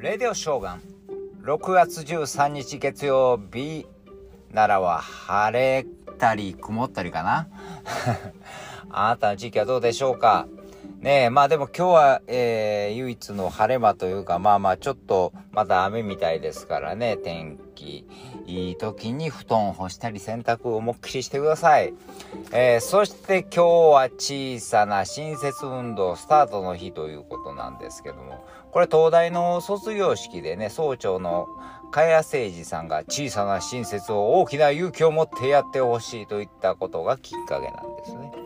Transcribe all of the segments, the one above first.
レディオショーガン。6月13日月曜日。ならは晴れたり曇ったりかな。あなたの地域はどうでしょうか？ねえまあでも今日は、えー、唯一の晴れ間というかまあまあちょっとまた雨みたいですからね天気いい時に布団干したり洗濯を思いっきりしてください、えー、そして今日は小さな新設運動スタートの日ということなんですけどもこれ東大の卒業式でね総長の茅誠二さんが小さな親切を大きな勇気を持ってやってほしいといったことがきっかけなんですね。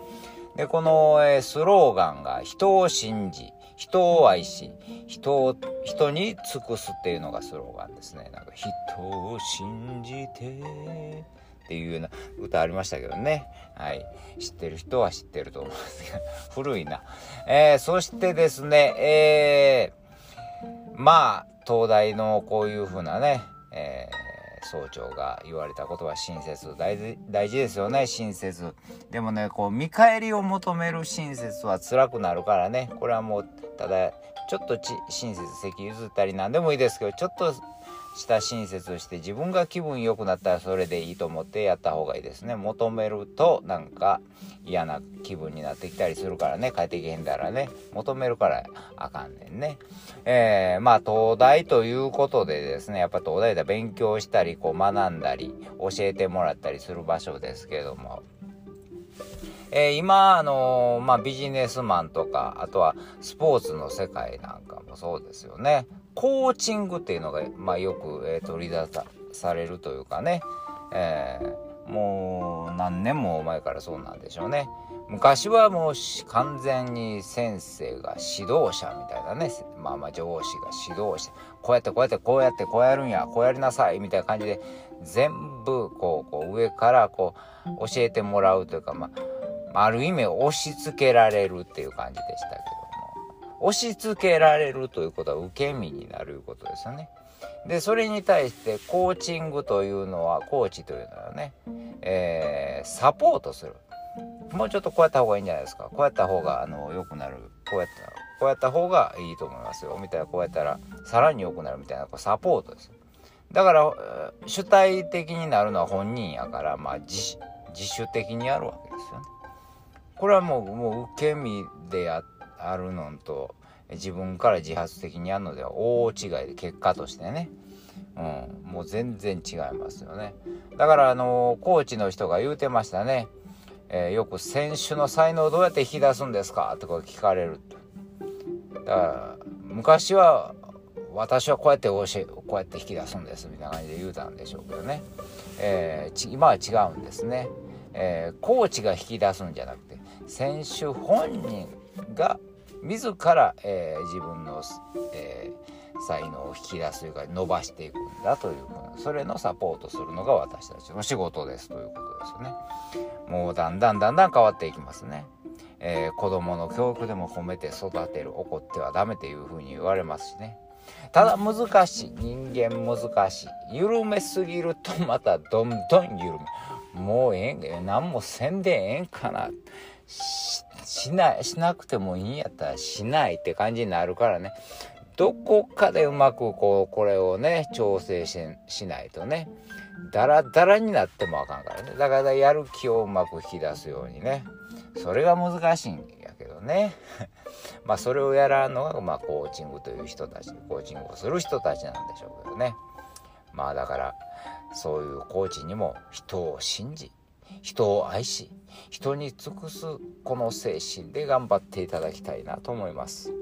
で、この、えー、スローガンが人を信じ、人を愛し、人を、人に尽くすっていうのがスローガンですね。なんか、人を信じて、っていうような歌ありましたけどね。はい。知ってる人は知ってると思いますが、古いな。えー、そしてですね、えー、まあ、東大のこういうふうなね、えー、総長が言われたことは親切大事大事ですよね親切。でもねこう見返りを求める親切は辛くなるからね。これはもうただちょっと親切席譲ったり何でもいいですけどちょっと親切して自分が気分良くなったらそれでいいと思ってやった方がいいですね。求めるとなんか嫌な気分になってきたりするからね。帰ってけへんだらね。求めるからあかんねんね。えー、まあ東大ということでですね。やっぱ東大で勉強したりこう学んだり教えてもらったりする場所ですけども。えー、今、あのー、まあ、ビジネスマンとか、あとはスポーツの世界なんかもそうですよね。コーチングっていうのが、まあ、よく、えー、取り出されるというかね、えー、もう何年も前からそうなんでしょうね。昔はもう完全に先生が指導者みたいなね、まあまあ上司が指導者、こうやってこうやってこうやってこうやるんや、こうやりなさい。みたいな感じで全部こうこう上からこう教えてもらうというか、まあ、ある意味押し付けられるっていう感じでしたけども。押し付けられるということは受け身になることですよね。でそれに対してコーチングというのはコーチというのはね、えー、サポートする。もうちょっとこうやった方がいいんじゃないですか。こうやった方があの良くなる。こうやったこうやった方がいいと思いますよ。みたいなこうやったらさらに良くなるみたいなこうサポートです。だから主体的になるのは本人やからまあ自自主的にやるわけですよね。これはもうもう受け身であるのと自分から自発的にやるのでは大違いで結果としてね、うん、もう全然違いますよね。だからあのコーチの人が言うてましたね、えー、よく選手の才能をどうやって引き出すんですか？とか聞かれる。だから昔は私はこうやって教えこうやって引き出すんですみたいな感じで言うたんでしょうけどね、えー、今は違うんですね、えー、コーチが引き出すんじゃなくて選手本人が自ら、えー、自分の、えー、才能を引き出すというか伸ばしていくんだというふうなそれのサポートするのが私たちの仕事ですということですよね。もうだんだんだんだん変わっていきますね。えー、子供の教育でも褒めて育てる怒ってはダメというふうに言われますしね。ただ難しい人間難しい緩めすぎるとまたどんどん緩めもうええん何もせんでええんかなしないしなくてもいいんやったらしないって感じになるからね。どこかでうまくこうこれをね調整ししないとねダラダラになってもあかんからね。だからやる気をうまく引き出すようにね。それが難しいんやけどね。まあそれをやらんのがまあコーチングという人たちコーチングをする人たちなんでしょうけどね。まあだからそういうコーチにも人を信じ人を愛し人に尽くすこの精神で頑張っていただきたいなと思います。